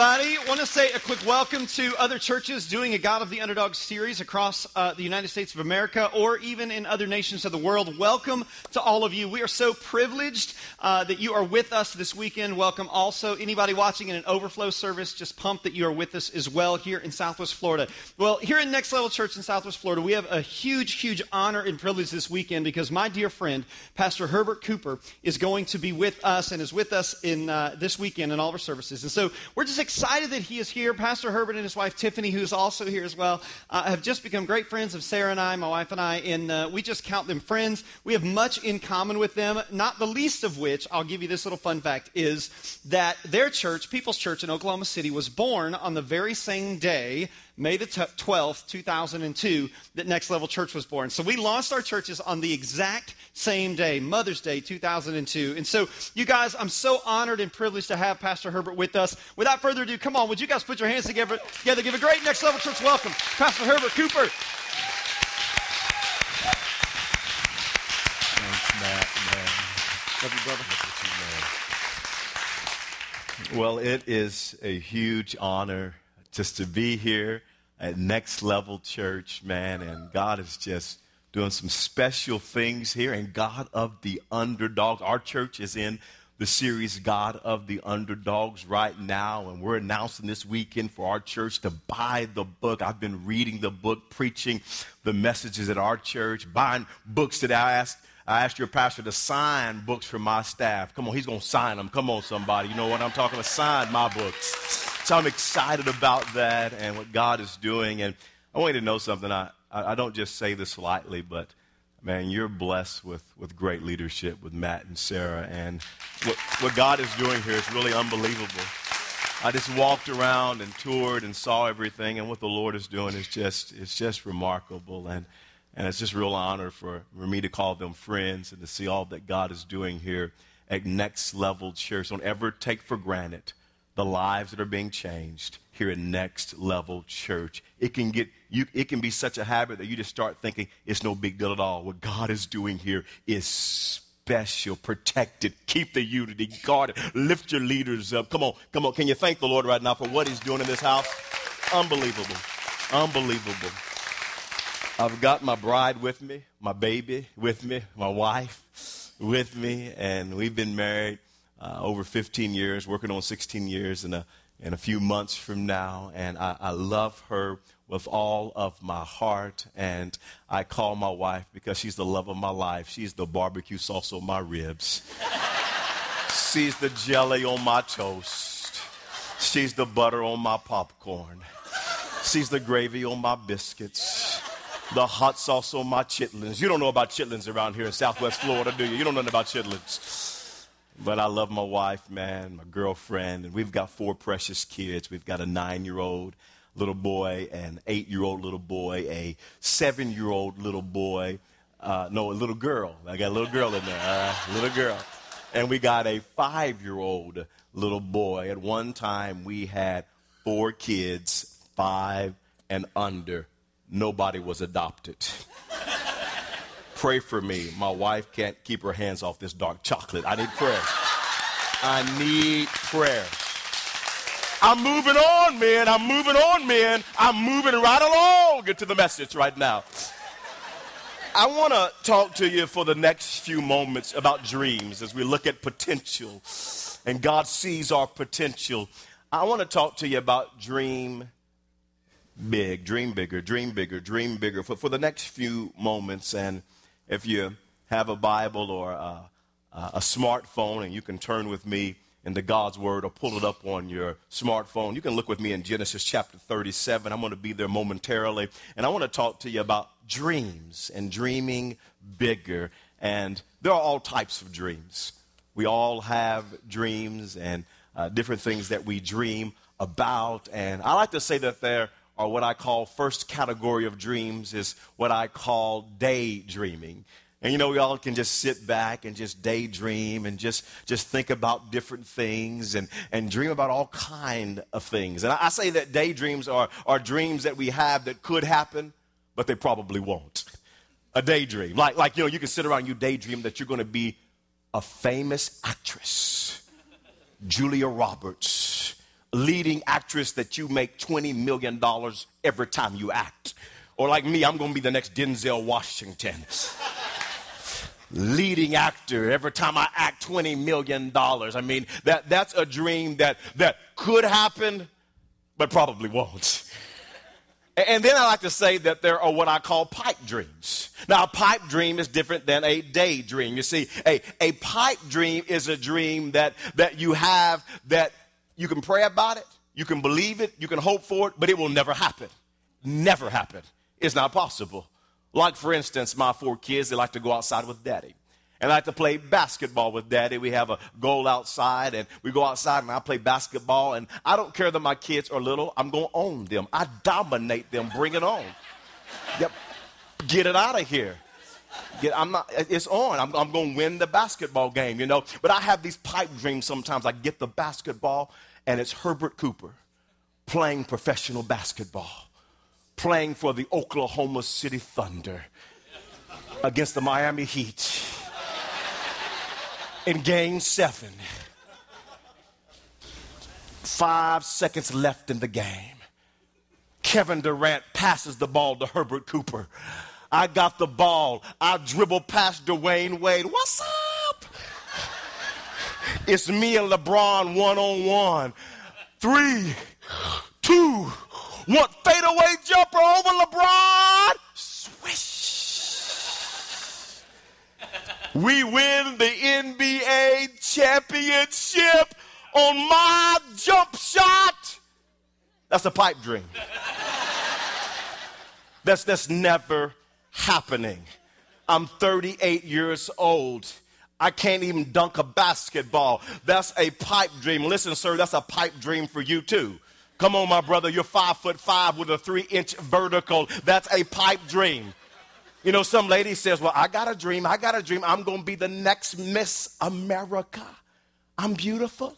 everybody. Want to say a quick welcome to other churches doing a God of the Underdog series across uh, the United States of America or even in other nations of the world. Welcome to all of you. We are so privileged uh, that you are with us this weekend. Welcome also anybody watching in an overflow service. Just pumped that you are with us as well here in Southwest Florida. Well, here in Next Level Church in Southwest Florida, we have a huge, huge honor and privilege this weekend because my dear friend, Pastor Herbert Cooper, is going to be with us and is with us in uh, this weekend in all of our services. And so we're just excited that he is here. Pastor Herbert and his wife Tiffany, who's also here as well, uh, have just become great friends of Sarah and I, my wife and I, and uh, we just count them friends. We have much in common with them, not the least of which, I'll give you this little fun fact, is that their church, People's Church in Oklahoma City, was born on the very same day May the 12th, 2002, that Next Level Church was born. So we launched our churches on the exact same day, Mother's Day 2002. And so, you guys, I'm so honored and privileged to have Pastor Herbert with us. Without further ado, come on, would you guys put your hands together? together give a great Next Level Church welcome, Pastor Herbert Cooper. Thanks, Matt, man. Love you, brother. Well, it is a huge honor just to be here at Next Level Church, man. And God is just doing some special things here. And God of the Underdogs, our church is in the series God of the Underdogs right now. And we're announcing this weekend for our church to buy the book. I've been reading the book, preaching the messages at our church, buying books that I asked. I asked your pastor to sign books for my staff. Come on, he's going to sign them. Come on, somebody. You know what I'm talking about? Sign my books. So I'm excited about that and what God is doing. And I want you to know something. I, I don't just say this lightly, but man, you're blessed with, with great leadership with Matt and Sarah. And what, what God is doing here is really unbelievable. I just walked around and toured and saw everything, and what the Lord is doing is just, it's just remarkable. And, and it's just real honor for, for me to call them friends and to see all that God is doing here at Next Level Church. Don't ever take for granted the lives that are being changed here at Next Level Church. It can get you it can be such a habit that you just start thinking it's no big deal at all. What God is doing here is special, protected, keep the unity, guard it, lift your leaders up. Come on, come on. Can you thank the Lord right now for what He's doing in this house? Unbelievable. Unbelievable. I've got my bride with me, my baby with me, my wife with me, and we've been married uh, over 15 years, working on 16 years in a, in a few months from now. And I, I love her with all of my heart. And I call my wife because she's the love of my life. She's the barbecue sauce on my ribs. she's the jelly on my toast. She's the butter on my popcorn. She's the gravy on my biscuits. The hot sauce on my chitlins. You don't know about chitlins around here in Southwest Florida, do you? You don't know about chitlins. But I love my wife, man, my girlfriend, and we've got four precious kids. We've got a nine year old little boy, an eight year old little boy, a seven year old little boy, uh, no, a little girl. I got a little girl in there, uh, little girl. And we got a five year old little boy. At one time, we had four kids, five and under. Nobody was adopted. Pray for me. My wife can't keep her hands off this dark chocolate. I need prayer. I need prayer. I'm moving on, man. I'm moving on, man. I'm moving right along. Get to the message right now. I want to talk to you for the next few moments about dreams as we look at potential and God sees our potential. I want to talk to you about dream big, dream bigger, dream bigger, dream bigger for, for the next few moments. And if you have a Bible or a, a smartphone and you can turn with me into God's Word or pull it up on your smartphone, you can look with me in Genesis chapter 37. I'm going to be there momentarily. And I want to talk to you about dreams and dreaming bigger. And there are all types of dreams. We all have dreams and uh, different things that we dream about. And I like to say that there or what I call first category of dreams is what I call daydreaming. And you know, we all can just sit back and just daydream and just, just think about different things and, and dream about all kind of things. And I, I say that daydreams are, are dreams that we have that could happen, but they probably won't. A daydream. Like, like you know, you can sit around and you daydream that you're going to be a famous actress. Julia Roberts leading actress that you make $20 million every time you act. Or like me, I'm to be the next Denzel Washington. leading actor every time I act $20 million. I mean, that, that's a dream that, that could happen, but probably won't. And then I like to say that there are what I call pipe dreams. Now, a pipe dream is different than a daydream. You see, a, a pipe dream is a dream that, that you have that you can pray about it, you can believe it, you can hope for it, but it will never happen. Never happen. It's not possible. Like, for instance, my four kids, they like to go outside with daddy. And I like to play basketball with daddy. We have a goal outside, and we go outside and I play basketball. And I don't care that my kids are little, I'm going to own them. I dominate them. Bring it on. Yep. Get it out of here. Get, I'm not, it's on. I'm, I'm going to win the basketball game, you know. But I have these pipe dreams sometimes. I get the basketball, and it's Herbert Cooper playing professional basketball, playing for the Oklahoma City Thunder against the Miami Heat in game seven. Five seconds left in the game. Kevin Durant passes the ball to Herbert Cooper. I got the ball. I dribble past Dwyane Wade. What's up? It's me and LeBron one on one. Three, two, one. Fadeaway jumper over LeBron. Swish. We win the NBA championship on my jump shot. That's a pipe dream. That's, that's never happening. I'm 38 years old. I can't even dunk a basketball. That's a pipe dream. Listen, sir, that's a pipe dream for you too. Come on, my brother. You're five foot five with a three inch vertical. That's a pipe dream. You know, some lady says, Well, I got a dream. I got a dream. I'm going to be the next Miss America. I'm beautiful.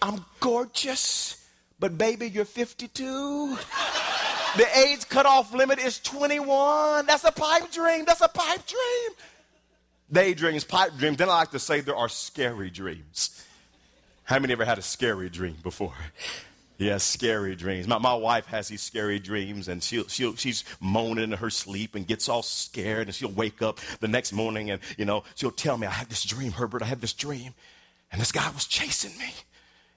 I'm gorgeous. But, baby, you're 52. the age cutoff limit is 21. That's a pipe dream. That's a pipe dream. Daydreams, pipe dreams. Then I like to say there are scary dreams. How many ever had a scary dream before? Yes, scary dreams. My, my wife has these scary dreams, and she'll, she'll, she's moaning in her sleep and gets all scared, and she'll wake up the next morning and, you know, she'll tell me, I had this dream, Herbert, I had this dream, and this guy was chasing me.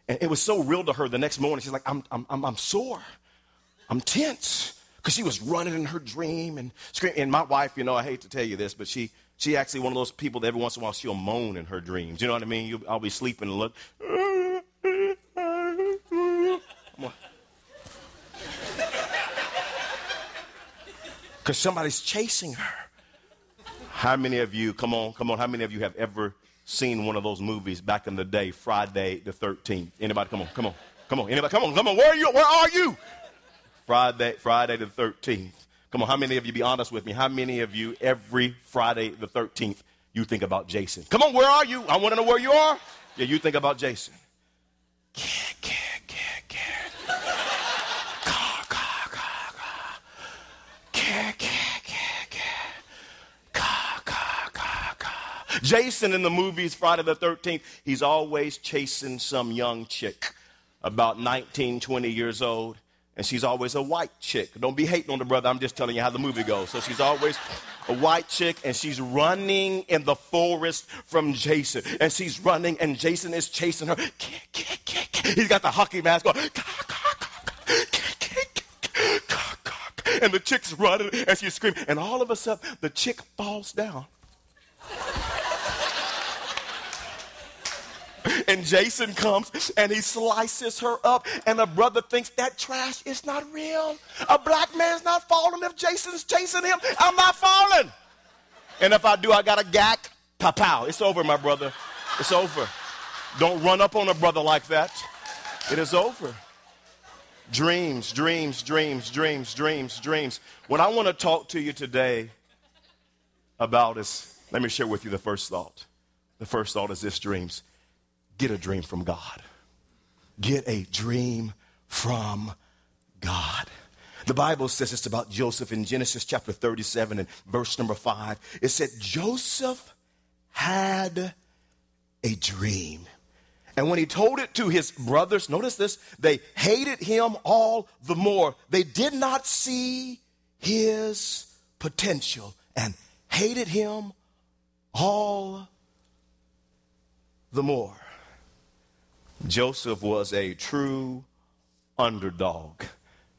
And it was so real to her the next morning. She's like, I'm, I'm, I'm, I'm sore. I'm tense. Because she was running in her dream and screaming. And my wife, you know, I hate to tell you this, but she, she actually one of those people that every once in a while she'll moan in her dreams. You know what I mean? You, I'll be sleeping and look, because somebody's chasing her. How many of you, come on, come on, how many of you have ever seen one of those movies back in the day, Friday the 13th? Anybody, come on, come on, come on, anybody, come on, come on, where are you? Where are you? Friday, Friday the 13th. Come on, how many of you, be honest with me, how many of you every Friday the 13th you think about Jason? Come on, where are you? I want to know where you are. Yeah, you think about Jason. Jason in the movies, Friday the 13th, he's always chasing some young chick about 19, 20 years old. And she's always a white chick. Don't be hating on the brother. I'm just telling you how the movie goes. So she's always a white chick and she's running in the forest from Jason. And she's running and Jason is chasing her. He's got the hockey mask on. And the chick's running and she's screaming. And all of a sudden, the chick falls down. And Jason comes and he slices her up, and the brother thinks that trash is not real. A black man's not falling if Jason's chasing him. I'm not falling. And if I do, I got a gack. Pow pow. It's over, my brother. It's over. Don't run up on a brother like that. It is over. Dreams, dreams, dreams, dreams, dreams, dreams. What I want to talk to you today about is, let me share with you the first thought. The first thought is this dreams. Get a dream from God. Get a dream from God. The Bible says it's about Joseph in Genesis chapter 37 and verse number 5. It said, Joseph had a dream. And when he told it to his brothers, notice this, they hated him all the more. They did not see his potential and hated him all the more. Joseph was a true underdog.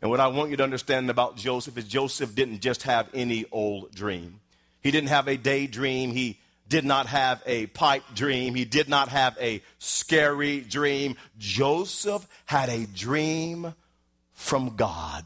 And what I want you to understand about Joseph is Joseph didn't just have any old dream. He didn't have a daydream. He did not have a pipe dream. He did not have a scary dream. Joseph had a dream from God.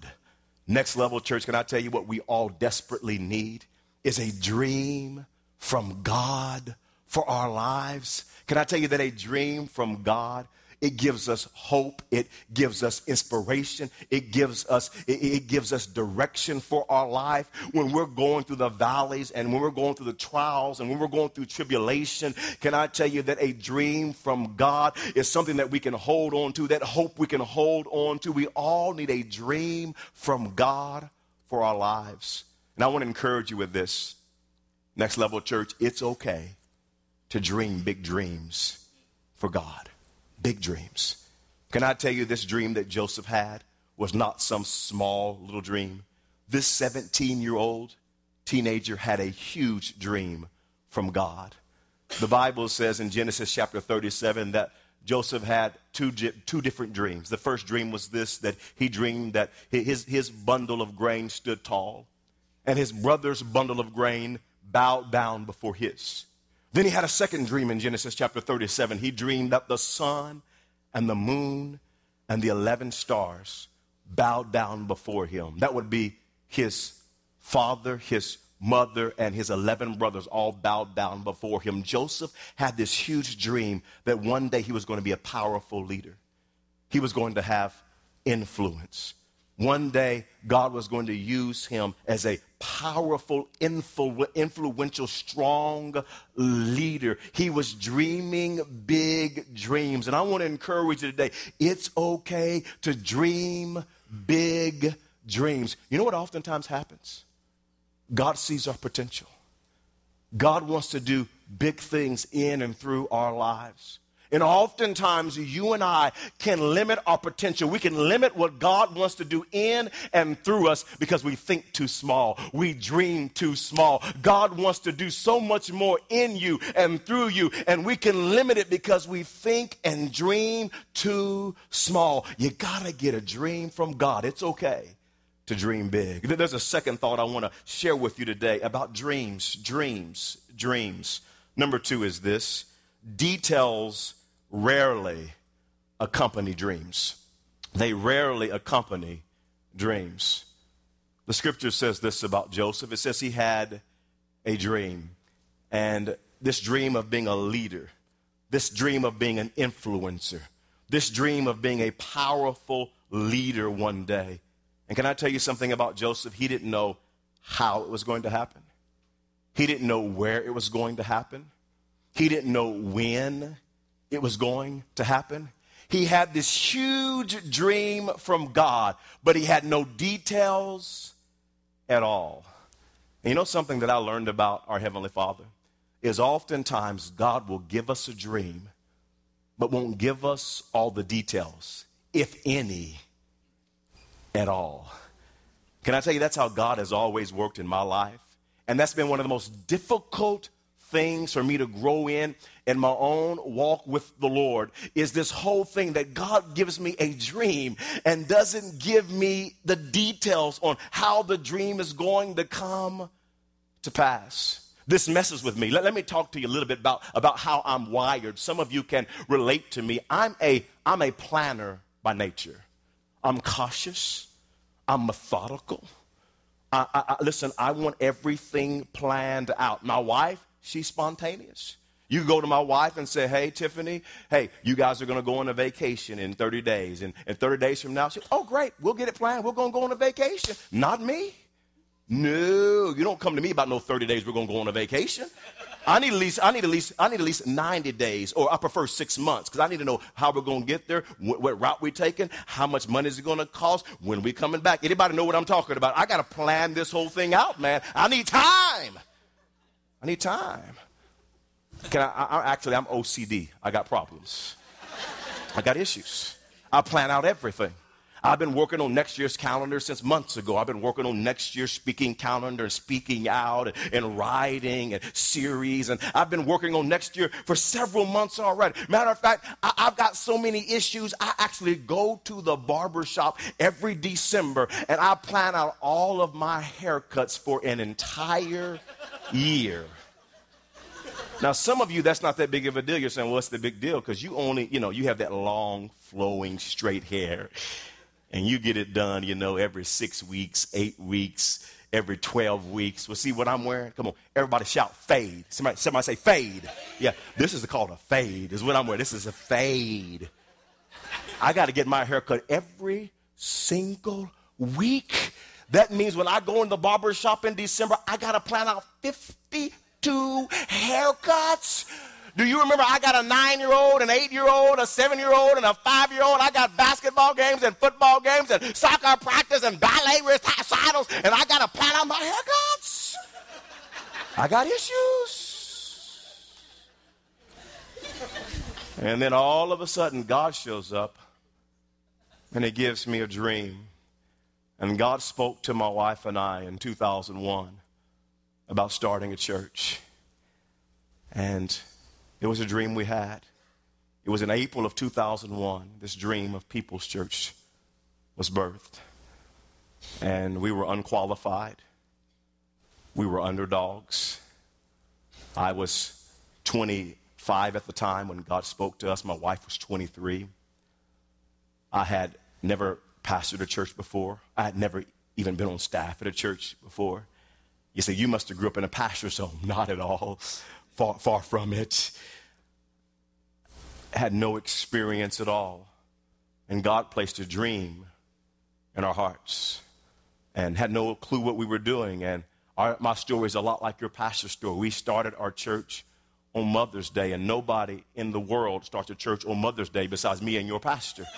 Next level church, can I tell you what we all desperately need? Is a dream from God for our lives. Can I tell you that a dream from God it gives us hope. It gives us inspiration. It gives us, it, gives us direction for our life. When we're going through the valleys and when we're going through the trials and when we're going through tribulation, can I tell you that a dream from God is something that we can hold on to, that hope we can hold on to. We all need a dream from God for our lives. And I want to encourage you with this. Next level church, it's okay to dream big dreams for God big dreams. Can I tell you this dream that Joseph had was not some small little dream? This 17 year old teenager had a huge dream from God. The Bible says in Genesis chapter 37 that Joseph had two, two different dreams. The first dream was this that he dreamed that his, his bundle of grain stood tall, and his brother's bundle of grain bowed down before his. Then he had a second dream in Genesis chapter 37. He dreamed that the sun and the moon and the 11 stars bowed down before him. That would be his father, his mother, and his 11 brothers all bowed down before him. Joseph had this huge dream that one day he was going to be a powerful leader, he was going to have influence. One day, God was going to use him as a powerful, influ- influential, strong leader. He was dreaming big dreams. And I want to encourage you today it's okay to dream big dreams. You know what oftentimes happens? God sees our potential, God wants to do big things in and through our lives. And oftentimes, you and I can limit our potential. We can limit what God wants to do in and through us because we think too small. We dream too small. God wants to do so much more in you and through you, and we can limit it because we think and dream too small. You got to get a dream from God. It's okay to dream big. There's a second thought I want to share with you today about dreams, dreams, dreams. Number two is this details rarely accompany dreams. They rarely accompany dreams. The scripture says this about Joseph it says he had a dream, and this dream of being a leader, this dream of being an influencer, this dream of being a powerful leader one day. And can I tell you something about Joseph? He didn't know how it was going to happen, he didn't know where it was going to happen, he didn't know when it was going to happen. He had this huge dream from God, but he had no details at all. And you know something that I learned about our Heavenly Father? Is oftentimes God will give us a dream, but won't give us all the details, if any at all. Can I tell you that's how God has always worked in my life? And that's been one of the most difficult things for me to grow in in my own walk with the Lord is this whole thing that God gives me a dream and doesn't give me the details on how the dream is going to come to pass. This messes with me. Let, let me talk to you a little bit about, about how I'm wired. Some of you can relate to me. I'm a, I'm a planner by nature. I'm cautious. I'm methodical. I, I, listen, I want everything planned out. My wife, she's spontaneous. You go to my wife and say, Hey, Tiffany, hey, you guys are going to go on a vacation in 30 days. And, and 30 days from now, she, oh, great, we'll get it planned. We're going to go on a vacation. Not me. No, you don't come to me about no 30 days we're going to go on a vacation. I need at least I need at least I need at least 90 days or I prefer 6 months cuz I need to know how we're going to get there, what, what route we're taking, how much money is it going to cost, when we coming back. Anybody know what I'm talking about? I got to plan this whole thing out, man. I need time. I need time. Can I, I actually, I'm OCD. I got problems. I got issues. I plan out everything. I've been working on next year's calendar since months ago. I've been working on next year's speaking calendar, speaking out, and, and writing and series. And I've been working on next year for several months already. Matter of fact, I, I've got so many issues. I actually go to the barber shop every December and I plan out all of my haircuts for an entire year. Now, some of you, that's not that big of a deal. You're saying, well, what's the big deal? Because you only, you know, you have that long, flowing, straight hair and you get it done, you know, every six weeks, eight weeks, every 12 weeks. Well, see what I'm wearing? Come on, everybody shout fade. Somebody, somebody say fade. Yeah, this is called a fade, is what I'm wearing. This is a fade. I got to get my hair cut every single week. That means when I go in the barber shop in December, I got to plan out 52 haircuts. Do you remember I got a nine year old, an eight year old, a seven year old, and a five year old? I got basketball games and football games and soccer practice and ballet recitals, and I got to plan out my haircuts. I got issues. And then all of a sudden, God shows up and He gives me a dream. And God spoke to my wife and I in 2001 about starting a church. And it was a dream we had. It was in April of 2001. This dream of People's Church was birthed. And we were unqualified. We were underdogs. I was 25 at the time when God spoke to us. My wife was 23. I had never pastored a church before. I had never even been on staff at a church before. You say, you must have grew up in a pastor's home. Not at all. Far, far from it had no experience at all. And God placed a dream in our hearts and had no clue what we were doing. And our, my story is a lot like your pastor's story. We started our church on Mother's Day, and nobody in the world starts a church on Mother's Day besides me and your pastor.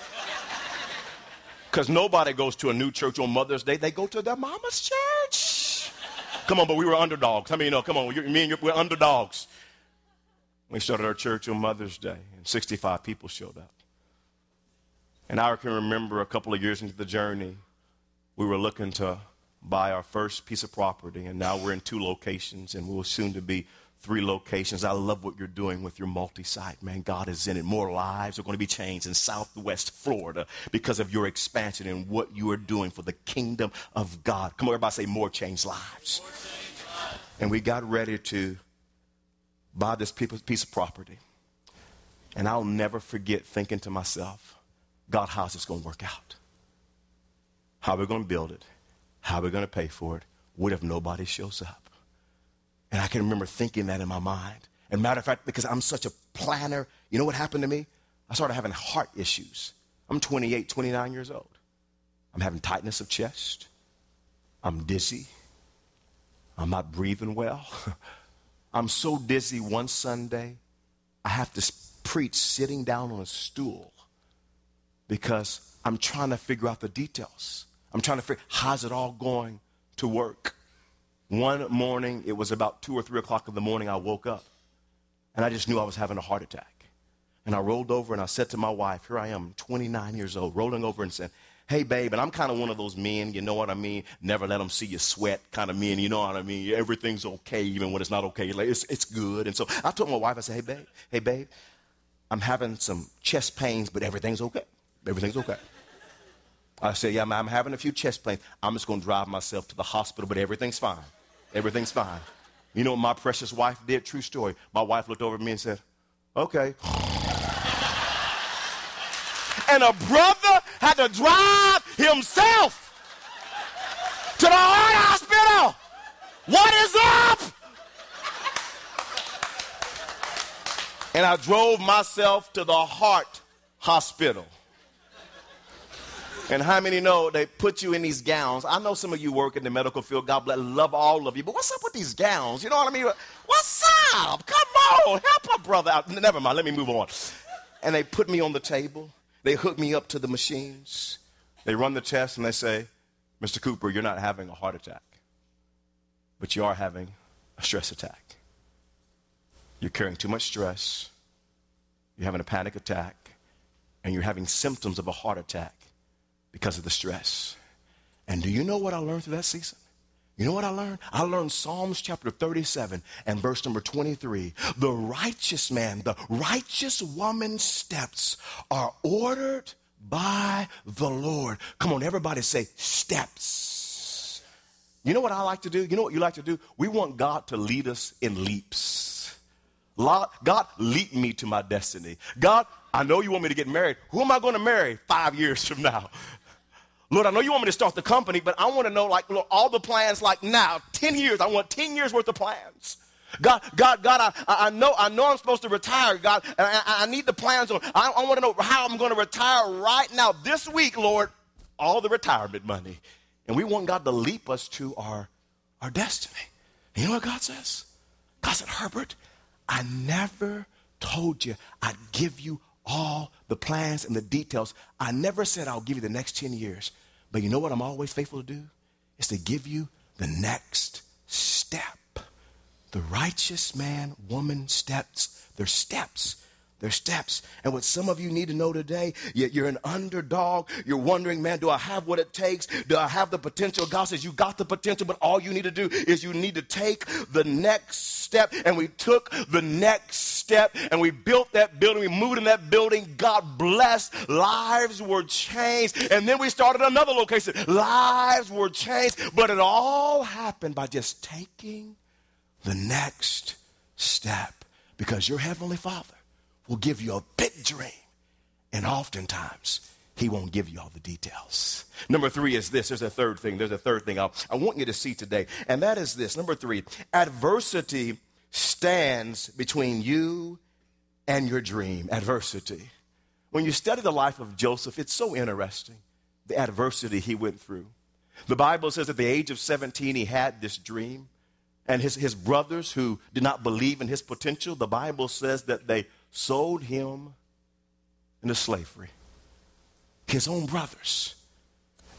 Because nobody goes to a new church on Mother's Day, they go to their mama's church. Come on, but we were underdogs. How many you know? Come on, me and you, we're underdogs. We started our church on Mother's Day, and 65 people showed up. And I can remember a couple of years into the journey, we were looking to buy our first piece of property, and now we're in two locations, and we'll soon to be three locations. I love what you're doing with your multi-site, man. God is in it. More lives are going to be changed in Southwest Florida because of your expansion and what you are doing for the kingdom of God. Come on, everybody say more changed lives. More changed lives. And we got ready to buy this piece of property. And I'll never forget thinking to myself, God, how's this going to work out? How are we going to build it? How are we going to pay for it? What if nobody shows up? And I can remember thinking that in my mind. And matter of fact, because I'm such a planner, you know what happened to me? I started having heart issues. I'm 28, 29 years old. I'm having tightness of chest. I'm dizzy. I'm not breathing well. I'm so dizzy one Sunday, I have to preach sitting down on a stool because I'm trying to figure out the details. I'm trying to figure how's it all going to work. One morning, it was about two or three o'clock in the morning, I woke up and I just knew I was having a heart attack. And I rolled over and I said to my wife, Here I am, 29 years old, rolling over and said, hey, babe, and I'm kind of one of those men, you know what I mean? Never let them see you sweat kind of men, you know what I mean? Everything's okay, even when it's not okay. Like, it's, it's good. And so I told my wife, I said, hey, babe, hey, babe, I'm having some chest pains, but everything's okay. Everything's okay. I said, yeah, I'm having a few chest pains. I'm just going to drive myself to the hospital, but everything's fine. Everything's fine. You know what my precious wife did? True story. My wife looked over at me and said, okay and a brother had to drive himself to the heart hospital. What is up? And I drove myself to the heart hospital. And how many know they put you in these gowns? I know some of you work in the medical field. God bless, love all of you. But what's up with these gowns? You know what I mean? What's up? Come on, help a brother out. Never mind, let me move on. And they put me on the table. They hook me up to the machines. They run the test and they say, Mr. Cooper, you're not having a heart attack, but you are having a stress attack. You're carrying too much stress. You're having a panic attack, and you're having symptoms of a heart attack because of the stress. And do you know what I learned through that season? You know what I learned? I learned Psalms chapter 37 and verse number 23. The righteous man, the righteous woman's steps are ordered by the Lord. Come on, everybody say steps. You know what I like to do? You know what you like to do? We want God to lead us in leaps. God, lead me to my destiny. God, I know you want me to get married. Who am I going to marry five years from now? Lord, I know you want me to start the company, but I want to know, like, Lord, all the plans, like now, 10 years. I want 10 years worth of plans. God, God, God, I, I know, I know I'm supposed to retire, God, and I, I need the plans on. I, I want to know how I'm going to retire right now, this week, Lord, all the retirement money. And we want God to leap us to our, our destiny. And you know what God says? God said, Herbert, I never told you I'd give you all the plans and the details. I never said I'll give you the next 10 years. But you know what I'm always faithful to do? Is to give you the next step. The righteous man, woman steps, their steps their steps. And what some of you need to know today, you're an underdog. You're wondering, man, do I have what it takes? Do I have the potential? God says, you got the potential, but all you need to do is you need to take the next step. And we took the next step and we built that building. We moved in that building. God blessed. Lives were changed. And then we started another location. Lives were changed. But it all happened by just taking the next step because your Heavenly Father will give you a big dream. And oftentimes, he won't give you all the details. Number three is this. There's a third thing. There's a third thing I, I want you to see today. And that is this. Number three, adversity stands between you and your dream. Adversity. When you study the life of Joseph, it's so interesting the adversity he went through. The Bible says at the age of 17, he had this dream. And his, his brothers who did not believe in his potential, the Bible says that they sold him into slavery. His own brothers.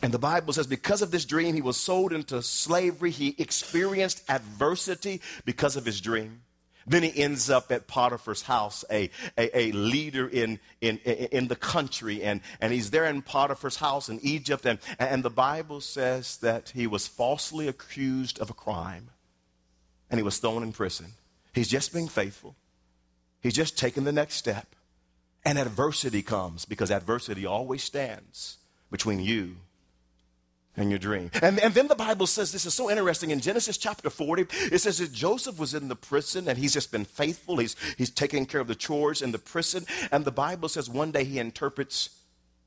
And the Bible says because of this dream, he was sold into slavery. He experienced adversity because of his dream. Then he ends up at Potiphar's house, a, a, a leader in, in, in the country. And, and he's there in Potiphar's house in Egypt. And, and the Bible says that he was falsely accused of a crime and he was thrown in prison. He's just being faithful. He's just taking the next step. And adversity comes because adversity always stands between you and your dream. And, and then the Bible says this is so interesting. In Genesis chapter 40, it says that Joseph was in the prison and he's just been faithful. He's, he's taking care of the chores in the prison. And the Bible says one day he interprets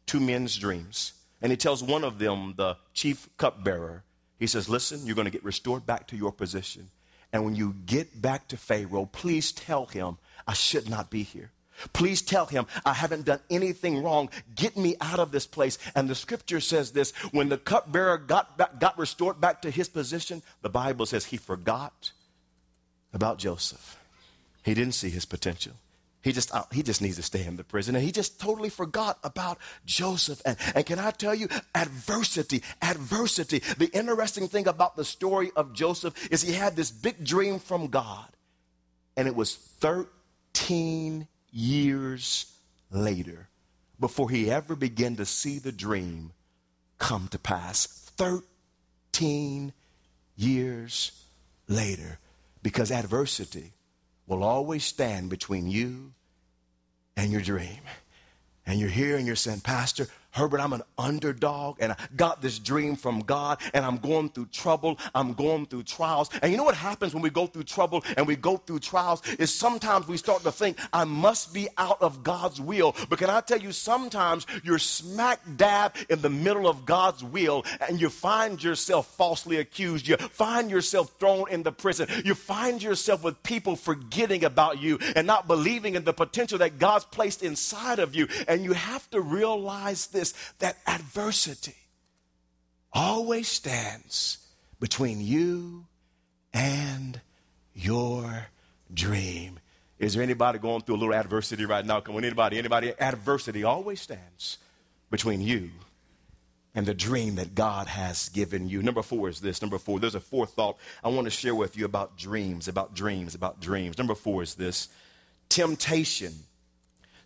two men's dreams. And he tells one of them, the chief cupbearer, he says, Listen, you're going to get restored back to your position. And when you get back to Pharaoh, please tell him I should not be here. Please tell him I haven't done anything wrong. Get me out of this place. And the scripture says this when the cupbearer got, back, got restored back to his position, the Bible says he forgot about Joseph. He didn't see his potential. He just, uh, he just needs to stay in the prison. And he just totally forgot about Joseph. And, and can I tell you, adversity, adversity. The interesting thing about the story of Joseph is he had this big dream from God. And it was 13 years later before he ever began to see the dream come to pass. 13 years later. Because adversity will always stand between you and your dream. And you're here and you're saying, Pastor, Herbert, I'm an underdog and I got this dream from God and I'm going through trouble. I'm going through trials. And you know what happens when we go through trouble and we go through trials is sometimes we start to think, I must be out of God's will. But can I tell you, sometimes you're smack dab in the middle of God's will and you find yourself falsely accused. You find yourself thrown in the prison. You find yourself with people forgetting about you and not believing in the potential that God's placed inside of you. And you have to realize this this that adversity always stands between you and your dream. Is there anybody going through a little adversity right now? Come on, anybody, anybody? Adversity always stands between you and the dream that God has given you. Number four is this. Number four, there's a fourth thought I want to share with you about dreams, about dreams, about dreams. Number four is this temptation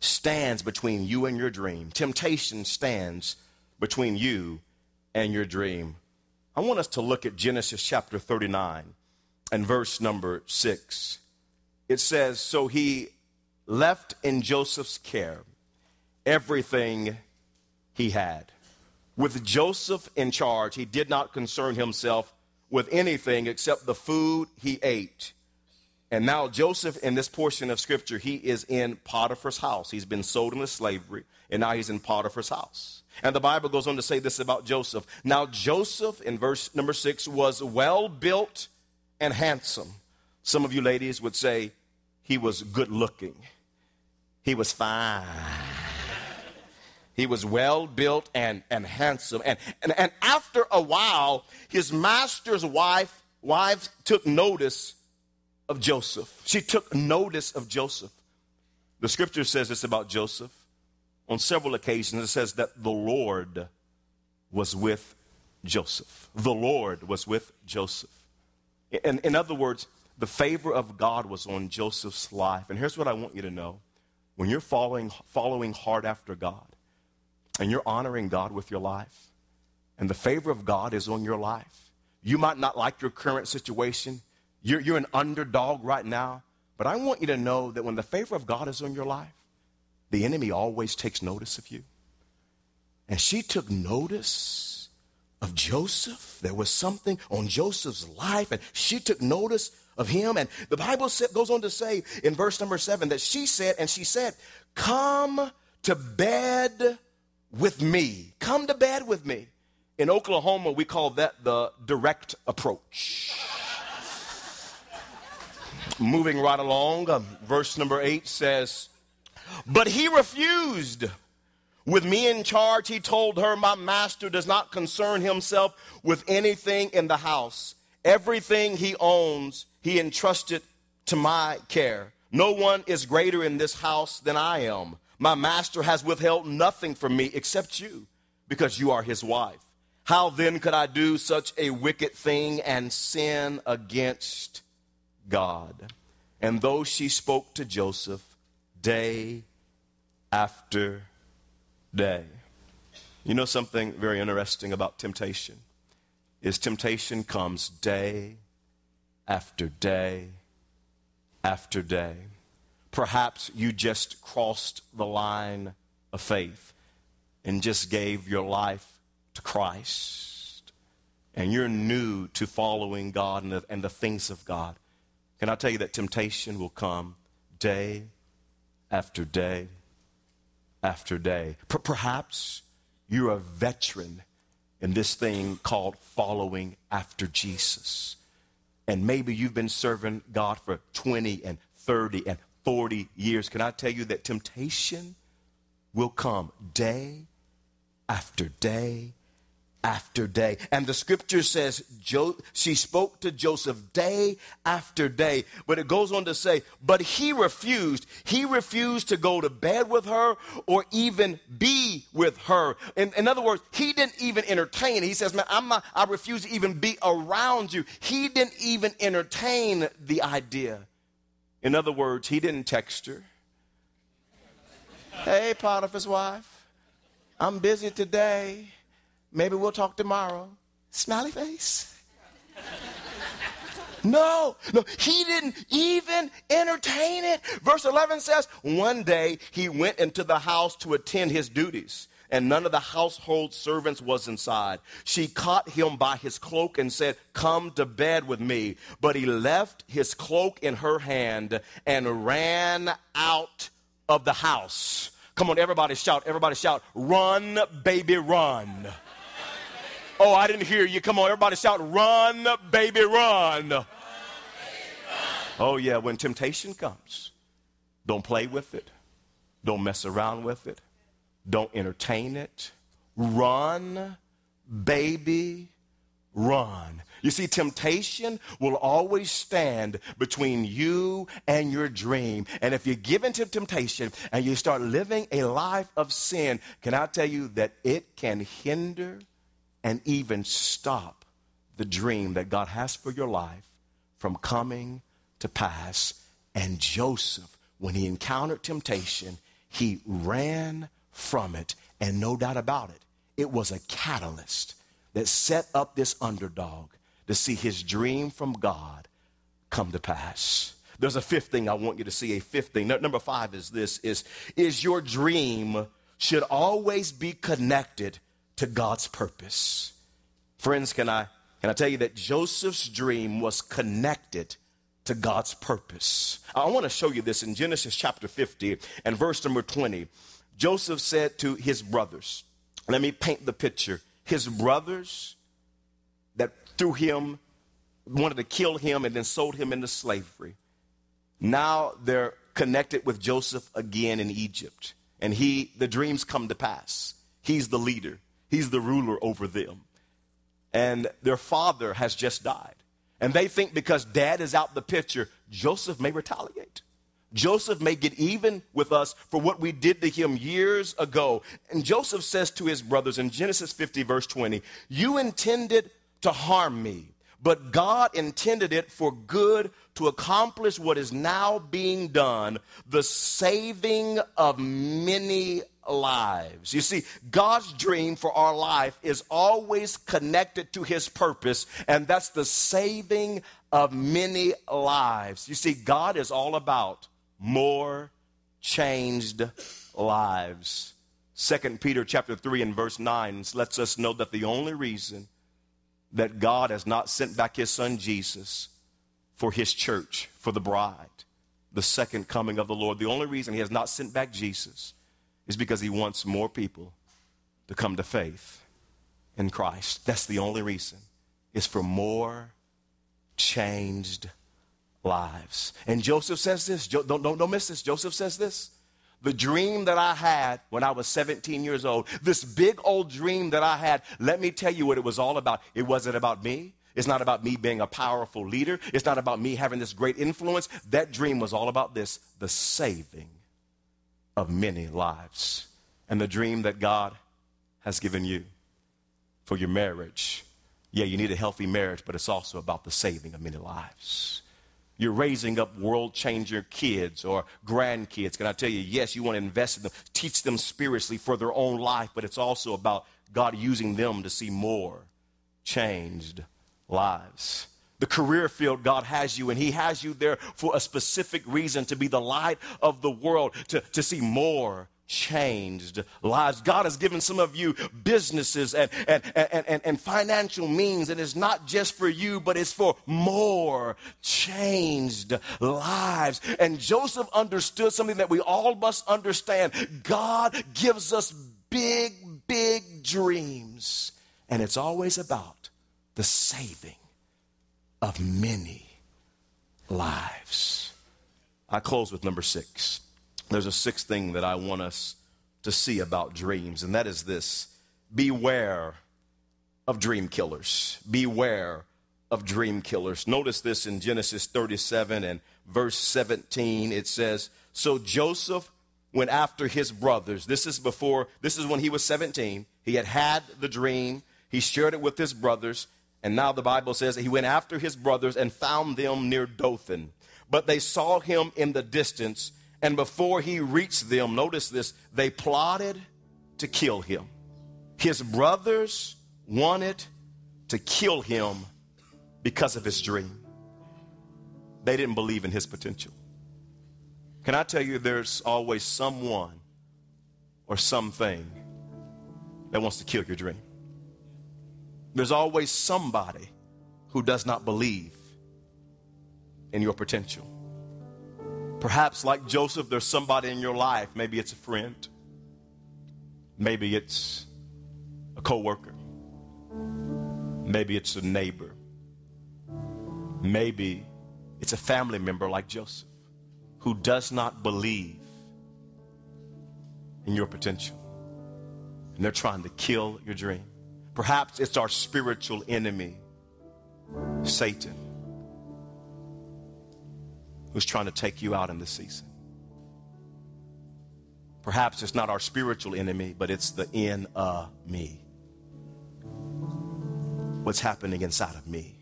stands between you and your dream. Temptation stands between you and your dream. I want us to look at Genesis chapter 39 and verse number 6. It says, So he left in Joseph's care everything he had. With Joseph in charge, he did not concern himself with anything except the food he ate. And now, Joseph, in this portion of scripture, he is in Potiphar's house. He's been sold into slavery, and now he's in Potiphar's house. And the Bible goes on to say this about Joseph. Now, Joseph, in verse number six, was well built and handsome. Some of you ladies would say he was good looking, he was fine. He was well built and, and handsome. And, and, and after a while, his master's wife, wives took notice of Joseph. She took notice of Joseph. The scripture says this about Joseph. On several occasions, it says that the Lord was with Joseph. The Lord was with Joseph. In, in other words, the favor of God was on Joseph's life. And here's what I want you to know when you're following, following hard after God, and you're honoring God with your life, and the favor of God is on your life. You might not like your current situation. You're, you're an underdog right now. But I want you to know that when the favor of God is on your life, the enemy always takes notice of you. And she took notice of Joseph. There was something on Joseph's life, and she took notice of him. And the Bible goes on to say in verse number seven that she said, and she said, Come to bed with me. Come to bed with me. In Oklahoma, we call that the direct approach. Moving right along, um, verse number eight says, But he refused. With me in charge, he told her, My master does not concern himself with anything in the house. Everything he owns, he entrusted to my care. No one is greater in this house than I am. My master has withheld nothing from me except you, because you are his wife. How then could I do such a wicked thing and sin against God? And though she spoke to Joseph day after day. You know something very interesting about temptation? Is temptation comes day after day after day. Perhaps you just crossed the line of faith and just gave your life to Christ. And you're new to following God and the, and the things of God. Can I tell you that temptation will come day after day after day? Perhaps you're a veteran in this thing called following after Jesus. And maybe you've been serving God for 20 and 30 and 40 years, can I tell you that temptation will come day after day after day. And the scripture says jo- she spoke to Joseph day after day. But it goes on to say, but he refused. He refused to go to bed with her or even be with her. In, in other words, he didn't even entertain. He says, man, I'm not, I refuse to even be around you. He didn't even entertain the idea. In other words, he didn't text her. Hey, Potiphar's wife, I'm busy today. Maybe we'll talk tomorrow. Smiley face. No, no, he didn't even entertain it. Verse 11 says, One day he went into the house to attend his duties and none of the household servants was inside. She caught him by his cloak and said, Come to bed with me. But he left his cloak in her hand and ran out of the house. Come on, everybody shout, everybody shout, run, baby, run. Oh, I didn't hear you. Come on, everybody shout, run, baby, run. Oh, yeah, when temptation comes, don't play with it, don't mess around with it. Don't entertain it. Run, baby, run. You see, temptation will always stand between you and your dream. And if you give into temptation and you start living a life of sin, can I tell you that it can hinder and even stop the dream that God has for your life from coming to pass? And Joseph, when he encountered temptation, he ran from it. And no doubt about it, it was a catalyst that set up this underdog to see his dream from God come to pass. There's a fifth thing I want you to see. A fifth thing. Number five is this: is is your dream should always be connected to God's purpose. Friends, can I can I tell you that Joseph's dream was connected to God's purpose? I want to show you this in Genesis chapter 50 and verse number 20. Joseph said to his brothers, let me paint the picture. His brothers that threw him, wanted to kill him, and then sold him into slavery. Now they're connected with Joseph again in Egypt. And he, the dreams come to pass. He's the leader, he's the ruler over them. And their father has just died. And they think because dad is out the picture, Joseph may retaliate. Joseph may get even with us for what we did to him years ago. And Joseph says to his brothers in Genesis 50, verse 20, You intended to harm me, but God intended it for good to accomplish what is now being done, the saving of many lives. You see, God's dream for our life is always connected to his purpose, and that's the saving of many lives. You see, God is all about more changed lives. Second Peter chapter 3 and verse 9 lets us know that the only reason that God has not sent back his son Jesus for his church, for the bride, the second coming of the Lord, the only reason he has not sent back Jesus is because he wants more people to come to faith in Christ. That's the only reason. Is for more changed lives. And Joseph says this. don't, don't, don't miss this. Joseph says this. The dream that I had when I was 17 years old, this big old dream that I had, let me tell you what it was all about. It wasn't about me. It's not about me being a powerful leader. It's not about me having this great influence. That dream was all about this the saving of many lives. And the dream that God has given you for your marriage. Yeah, you need a healthy marriage, but it's also about the saving of many lives. You're raising up world changer kids or grandkids. Can I tell you, yes, you want to invest in them, teach them spiritually for their own life, but it's also about God using them to see more changed lives. The career field God has you, and He has you there for a specific reason to be the light of the world, to, to see more changed lives. God has given some of you businesses and, and, and, and, and financial means, and it's not just for you, but it's for more changed lives. And Joseph understood something that we all must understand God gives us big, big dreams, and it's always about the saving of many lives. I close with number six there's a sixth thing that I want us to see about dreams, and that is this beware of dream killers. Beware of dream killers. Notice this in Genesis 37 and verse 17. It says, So Joseph went after his brothers. This is before, this is when he was 17. He had had the dream, he shared it with his brothers, and now the Bible says he went after his brothers and found them near Dothan. But they saw him in the distance and before he reached them, notice this, they plotted to kill him. His brothers wanted to kill him because of his dream. They didn't believe in his potential. Can I tell you, there's always someone or something that wants to kill your dream? There's always somebody who does not believe in your potential. Perhaps, like Joseph, there's somebody in your life. Maybe it's a friend, maybe it's a coworker, maybe it's a neighbor, maybe it's a family member like Joseph who does not believe in your potential. And they're trying to kill your dream. Perhaps it's our spiritual enemy, Satan who's trying to take you out in this season. Perhaps it's not our spiritual enemy, but it's the in uh, me. What's happening inside of me?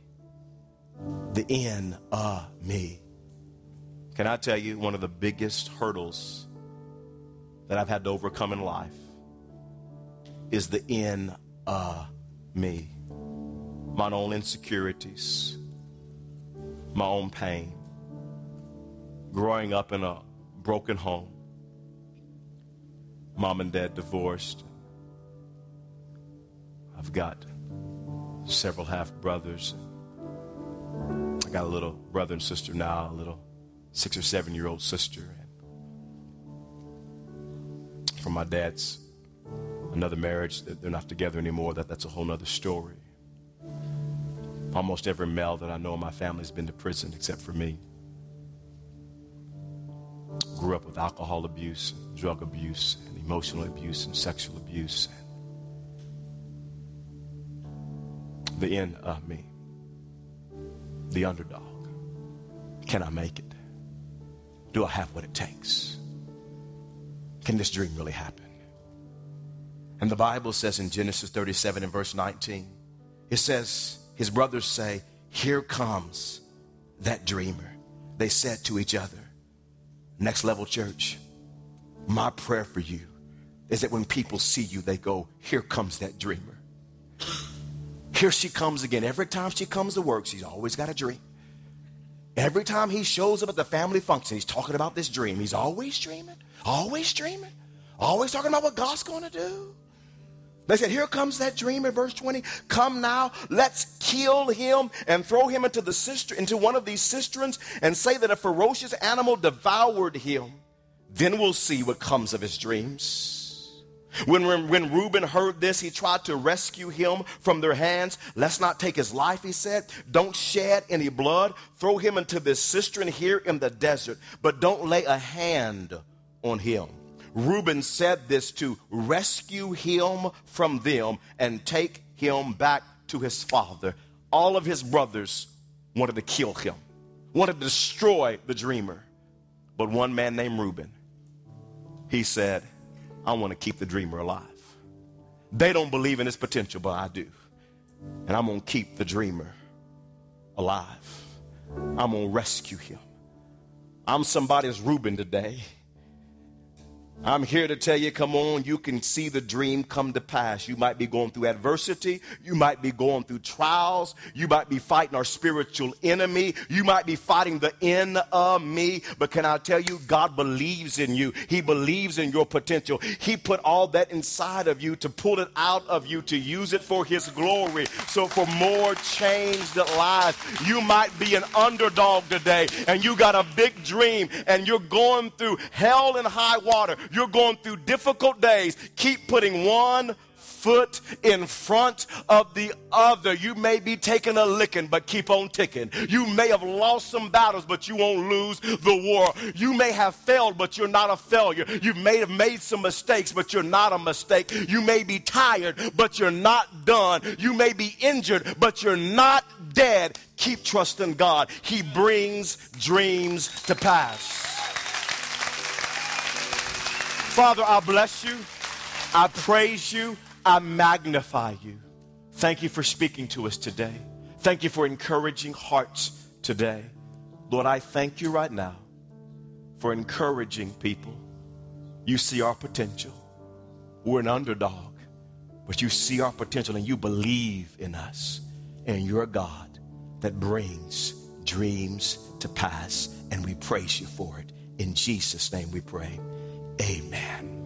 The in uh, me. Can I tell you one of the biggest hurdles that I've had to overcome in life is the in uh, me. My own insecurities, my own pain, growing up in a broken home, mom and dad divorced. I've got several half brothers. I got a little brother and sister now, a little six or seven year old sister. From my dad's another marriage that they're not together anymore, that, that's a whole other story. Almost every male that I know in my family has been to prison except for me. Grew up with alcohol abuse, drug abuse, and emotional abuse and sexual abuse. The end of me, the underdog. Can I make it? Do I have what it takes? Can this dream really happen? And the Bible says in Genesis 37 and verse 19, it says, his brothers say, Here comes that dreamer. They said to each other, Next level church, my prayer for you is that when people see you, they go, Here comes that dreamer. Here she comes again. Every time she comes to work, she's always got a dream. Every time he shows up at the family function, he's talking about this dream. He's always dreaming, always dreaming, always talking about what God's going to do. They said, Here comes that dream in verse 20. Come now, let's kill him and throw him into the cister- into one of these cisterns and say that a ferocious animal devoured him. Then we'll see what comes of his dreams. When, when, when Reuben heard this, he tried to rescue him from their hands. Let's not take his life, he said. Don't shed any blood. Throw him into this cistern here in the desert, but don't lay a hand on him. Reuben said this to rescue him from them and take him back to his father. All of his brothers wanted to kill him, wanted to destroy the dreamer. But one man named Reuben, he said, I want to keep the dreamer alive. They don't believe in his potential, but I do. And I'm going to keep the dreamer alive. I'm going to rescue him. I'm somebody's Reuben today. I'm here to tell you, come on, you can see the dream come to pass. You might be going through adversity. You might be going through trials. You might be fighting our spiritual enemy. You might be fighting the enemy. But can I tell you, God believes in you. He believes in your potential. He put all that inside of you to pull it out of you to use it for His glory. So for more changed lives, you might be an underdog today and you got a big dream and you're going through hell and high water. You're going through difficult days. Keep putting one foot in front of the other. You may be taking a licking, but keep on ticking. You may have lost some battles, but you won't lose the war. You may have failed, but you're not a failure. You may have made some mistakes, but you're not a mistake. You may be tired, but you're not done. You may be injured, but you're not dead. Keep trusting God. He brings dreams to pass. Father, I bless you. I praise you. I magnify you. Thank you for speaking to us today. Thank you for encouraging hearts today. Lord, I thank you right now for encouraging people. You see our potential. We're an underdog, but you see our potential and you believe in us. And you're a God that brings dreams to pass, and we praise you for it. In Jesus' name we pray. Amen.